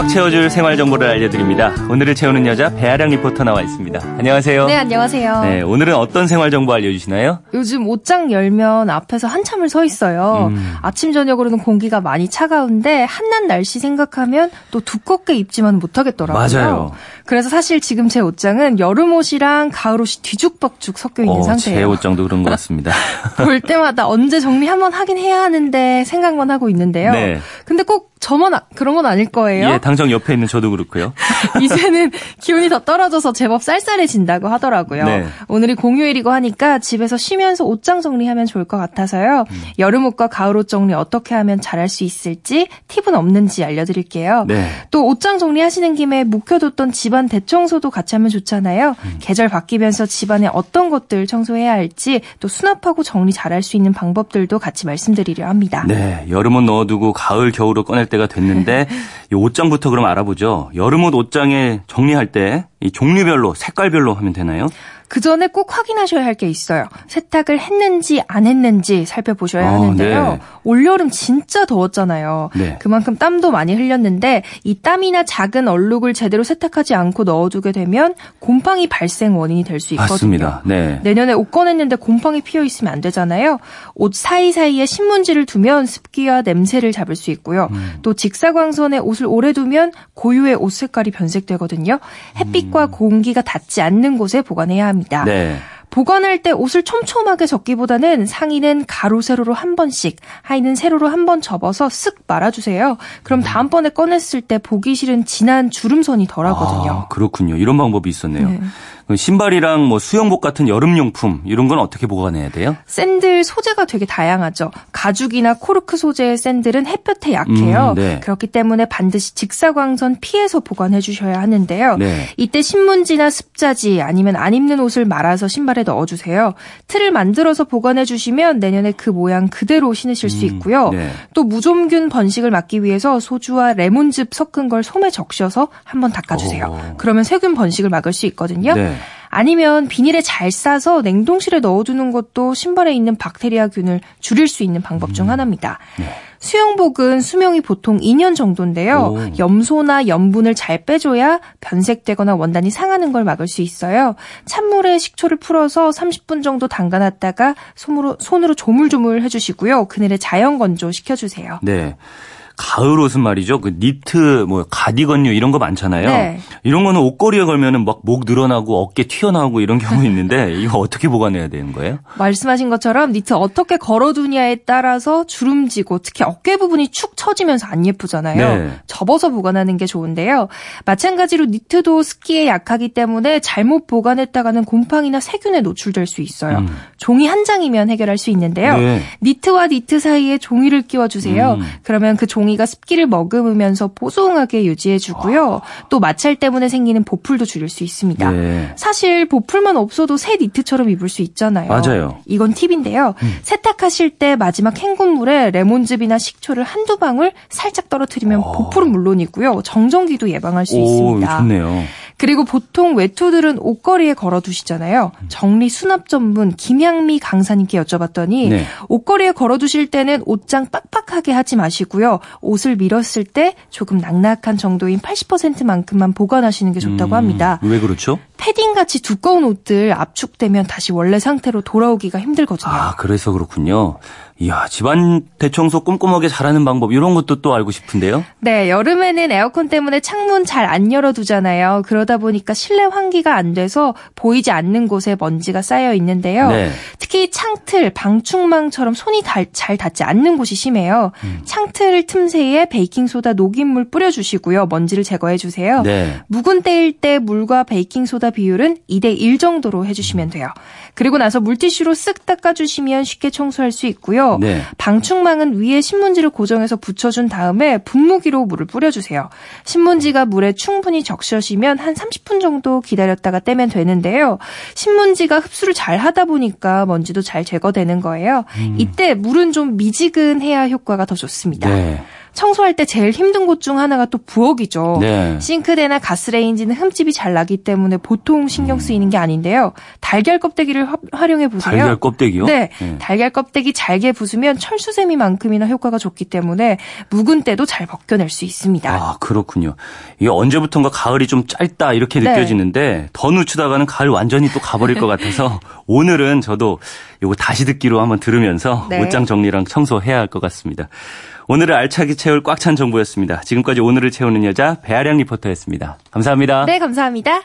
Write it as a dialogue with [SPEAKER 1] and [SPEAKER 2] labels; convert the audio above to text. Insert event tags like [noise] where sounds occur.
[SPEAKER 1] 꽉 채워줄 생활 정보를 알려드립니다. 오늘을 채우는 여자 배아량 리포터 나와 있습니다. 안녕하세요.
[SPEAKER 2] 네, 안녕하세요.
[SPEAKER 1] 네, 오늘은 어떤 생활 정보 알려주시나요?
[SPEAKER 2] 요즘 옷장 열면 앞에서 한참을 서 있어요.
[SPEAKER 1] 음.
[SPEAKER 2] 아침 저녁으로는 공기가 많이 차가운데 한낮 날씨 생각하면 또 두껍게 입지만 못하겠더라고요.
[SPEAKER 1] 맞아요.
[SPEAKER 2] 그래서 사실 지금 제 옷장은 여름 옷이랑 가을 옷이 뒤죽박죽 섞여 있는
[SPEAKER 1] 어,
[SPEAKER 2] 상태예요.
[SPEAKER 1] 제 옷장도 그런 것 같습니다. [laughs]
[SPEAKER 2] 볼 때마다 언제 정리 한번 하긴 해야 하는데 생각만 하고 있는데요.
[SPEAKER 1] 네.
[SPEAKER 2] 근데 꼭 저만 아- 그런 건 아닐 거예요.
[SPEAKER 1] 예, 당장 옆에 있는 저도 그렇고요. [laughs]
[SPEAKER 2] 이제는 기온이 더 떨어져서 제법 쌀쌀해진다고 하더라고요.
[SPEAKER 1] 네.
[SPEAKER 2] 오늘이 공휴일이고 하니까 집에서 쉬면서 옷장 정리하면 좋을 것 같아서요.
[SPEAKER 1] 음.
[SPEAKER 2] 여름 옷과 가을 옷 정리 어떻게 하면 잘할 수 있을지 팁은 없는지 알려드릴게요.
[SPEAKER 1] 네.
[SPEAKER 2] 또 옷장 정리하시는 김에 묵혀뒀던 집안 대청소도 같이 하면 좋잖아요.
[SPEAKER 1] 음.
[SPEAKER 2] 계절 바뀌면서 집안에 어떤 것들 청소해야 할지 또 수납하고 정리 잘할 수 있는 방법들도 같이 말씀드리려 합니다.
[SPEAKER 1] 네, 여름옷 넣어두고 가을, 겨울로 꺼낼 때가 됐는데 [laughs] 이 옷장부터 그럼 알아보죠. 여름옷 옷장에 정리할 때 이 종류별로, 색깔별로 하면 되나요?
[SPEAKER 2] 그 전에 꼭 확인하셔야 할 게 있어요. 세탁을 했는지 안 했는지 살펴보셔야
[SPEAKER 1] 어,
[SPEAKER 2] 하는데요.
[SPEAKER 1] 네.
[SPEAKER 2] 올여름 진짜 더웠잖아요.
[SPEAKER 1] 네.
[SPEAKER 2] 그만큼 땀도 많이 흘렸는데 이 땀이나 작은 얼룩을 제대로 세탁하지 않고 넣어두게 되면 곰팡이 발생 원인이 될 수 있거든요.
[SPEAKER 1] 맞습니다. 네.
[SPEAKER 2] 내년에 옷 꺼냈는데 곰팡이 피어 있으면 안 되잖아요. 옷 사이사이에 신문지를 두면 습기와 냄새를 잡을 수 있고요.
[SPEAKER 1] 음.
[SPEAKER 2] 또 직사광선에 옷을 오래 두면 고유의 옷 색깔이 변색되거든요. 햇빛 과 공기가 닿지 않는 곳에 보관해야 합니다.
[SPEAKER 1] 음. 네.
[SPEAKER 2] 보관할 때 옷을 촘촘하게 접기보다는 상의는 가로 세로로 한 번씩, 하의는 세로로 한 번 접어서 쓱 말아주세요.
[SPEAKER 1] 음.
[SPEAKER 2] 그럼 다음번에 꺼냈을 때 보기 싫은 진한 주름선이 덜하거든요.
[SPEAKER 1] 아, 그렇군요. 이런 방법이 있었네요.
[SPEAKER 2] 네.
[SPEAKER 1] 그 신발이랑 뭐 수영복 같은 여름용품 이런 건 어떻게 보관해야 돼요?
[SPEAKER 2] 샌들 소재가 되게 다양하죠. 가죽이나 코르크 소재의 샌들은 햇볕에 약해요.
[SPEAKER 1] 음, 네.
[SPEAKER 2] 그렇기 때문에 반드시 직사광선 피해서 보관해 주셔야 하는데요.
[SPEAKER 1] 네.
[SPEAKER 2] 이때 신문지나 습자지 아니면 안 입는 옷을 말아서 신발에 넣어주세요. 틀을 만들어서 보관해 주시면 내년에 그 모양 그대로 신으실 수 있고요.
[SPEAKER 1] 네.
[SPEAKER 2] 또 무좀균 번식을 막기 위해서 소주와 레몬즙 섞은 걸 솜에 적셔서 한번 닦아주세요.
[SPEAKER 1] 오.
[SPEAKER 2] 그러면 세균 번식을 막을 수 있거든요.
[SPEAKER 1] 네.
[SPEAKER 2] 아니면 비닐에 잘 싸서 냉동실에 넣어두는 것도 신발에 있는 박테리아균을 줄일 수 있는 방법
[SPEAKER 1] 음.
[SPEAKER 2] 중 하나입니다.
[SPEAKER 1] 네.
[SPEAKER 2] 수영복은 수명이 보통 2년 정도인데요.
[SPEAKER 1] 오.
[SPEAKER 2] 염소나 염분을 잘 빼줘야 변색되거나 원단이 상하는 걸 막을 수 있어요. 찬물에 식초를 풀어서 30분 정도 담가놨다가 손으로, 손으로 조물조물 해주시고요. 그늘에 자연 건조 시켜주세요.
[SPEAKER 1] 네. 가을 옷은 말이죠. 그 니트, 뭐 가디건류 이런 거 많잖아요.
[SPEAKER 2] 네.
[SPEAKER 1] 이런 거는 옷걸이에 걸면은 막 목 늘어나고 어깨 튀어나오고 이런 경우 있는데 [laughs] 이거 어떻게 보관해야 되는 거예요?
[SPEAKER 2] 말씀하신 것처럼 니트 어떻게 걸어두냐에 따라서 주름지고 특히 어깨 부분이 축 처지면서 안 예쁘잖아요.
[SPEAKER 1] 네.
[SPEAKER 2] 접어서 보관하는 게 좋은데요. 마찬가지로 니트도 습기에 약하기 때문에 잘못 보관했다가는 곰팡이나 세균에 노출될 수 있어요.
[SPEAKER 1] 음.
[SPEAKER 2] 종이 한 장이면 해결할 수 있는데요.
[SPEAKER 1] 네.
[SPEAKER 2] 니트와 니트 사이에 종이를 끼워 주세요.
[SPEAKER 1] 음.
[SPEAKER 2] 그러면 그 종이 가 습기를 머금으면서 보송하게 유지해주고요. 또 마찰 때문에 생기는 보풀도 줄일 수 있습니다.
[SPEAKER 1] 네.
[SPEAKER 2] 사실 보풀만 없어도 새 니트처럼 입을 수 있잖아요.
[SPEAKER 1] 맞아요. 음.
[SPEAKER 2] 이건 팁인데요. 세탁하실 때 마지막 헹군물에 레몬즙이나 식초를 한두 방울 살짝 떨어뜨리면
[SPEAKER 1] 어.
[SPEAKER 2] 보풀은 물론이고요. 정전기도 예방할 수
[SPEAKER 1] 오,
[SPEAKER 2] 있습니다.
[SPEAKER 1] 좋네요.
[SPEAKER 2] 그리고 보통 외투들은 옷걸이에 걸어두시잖아요. 정리 수납 전문 김향미 강사님께 여쭤봤더니
[SPEAKER 1] 네.
[SPEAKER 2] 옷걸이에 걸어두실 때는 옷장 빡빡하게 하지 마시고요. 옷을 밀었을 때 조금 낙낙한 정도인 80%만큼만 보관하시는 게 좋다고 합니다.
[SPEAKER 1] 음, 왜 그렇죠?
[SPEAKER 2] 패딩 같이 두꺼운 옷들 압축되면 다시 원래 상태로 돌아오기가 힘들거든요.
[SPEAKER 1] 아, 그래서 그렇군요. 이야, 집안 대청소 꼼꼼하게 잘하는 방법 이런 것도 또 알고 싶은데요.
[SPEAKER 2] 네, 여름에는 에어컨 때문에 창문 잘 안 열어두잖아요. 그러다 보니까 실내 환기가 안 돼서 보이지 않는 곳에 먼지가 쌓여 있는데요.
[SPEAKER 1] 네.
[SPEAKER 2] 특히 창틀, 방충망처럼 손이 달- 잘 닿지 않는 곳이 심해요.
[SPEAKER 1] 음.
[SPEAKER 2] 창틀 틈새에 베이킹소다 녹인물 뿌려주시고요. 먼지를 제거해주세요.
[SPEAKER 1] 네.
[SPEAKER 2] 묵은 때일 때 물과 베이킹소다 비율은 2대1 정도로 해주시면 돼요. 그리고 나서 물티슈로 쓱 닦아주시면 쉽게 청소할 수 있고요.
[SPEAKER 1] 네.
[SPEAKER 2] 방충망은 위에 신문지를 고정해서 붙여준 다음에 분무기로 물을 뿌려주세요. 신문지가 물에 충분히 적셔지면 한 30분 정도 기다렸다가 떼면 되는데요. 신문지가 흡수를 잘 하다 보니까 먼 지도 잘 제거되는 거예요. 이때 물은 좀 미지근해야 효과가 더 좋습니다.
[SPEAKER 1] 네.
[SPEAKER 2] 청소할 때 제일 힘든 곳 중 하나가 또 부엌이죠.
[SPEAKER 1] 네.
[SPEAKER 2] 싱크대나 가스레인지는 흠집이 잘 나기 때문에 보통 신경 쓰이는 게 아닌데요. 달걀 껍데기를 화- 활용해 보세요.
[SPEAKER 1] 달걀 껍데기요?
[SPEAKER 2] 네,
[SPEAKER 1] 네.
[SPEAKER 2] 달걀 껍데기 잘게 부수면 철수세미만큼이나 효과가 좋기 때문에 묵은 때도 잘 벗겨낼 수 있습니다.
[SPEAKER 1] 아, 그렇군요. 이게 언제부턴가 가을이 좀 짧다 이렇게
[SPEAKER 2] 네.
[SPEAKER 1] 느껴지는데 더 늦추다가는 가을 완전히 또 가버릴 것 같아서 [laughs] 오늘은 저도 요거 다시 듣기로 한번 들으면서
[SPEAKER 2] 네.
[SPEAKER 1] 옷장 정리랑 청소해야 할 것 같습니다. 오늘을 알차게 채울 꽉 찬 정보였습니다. 지금까지 오늘을 채우는 여자 배아량 리포터였습니다. 감사합니다.
[SPEAKER 2] 네, 감사합니다.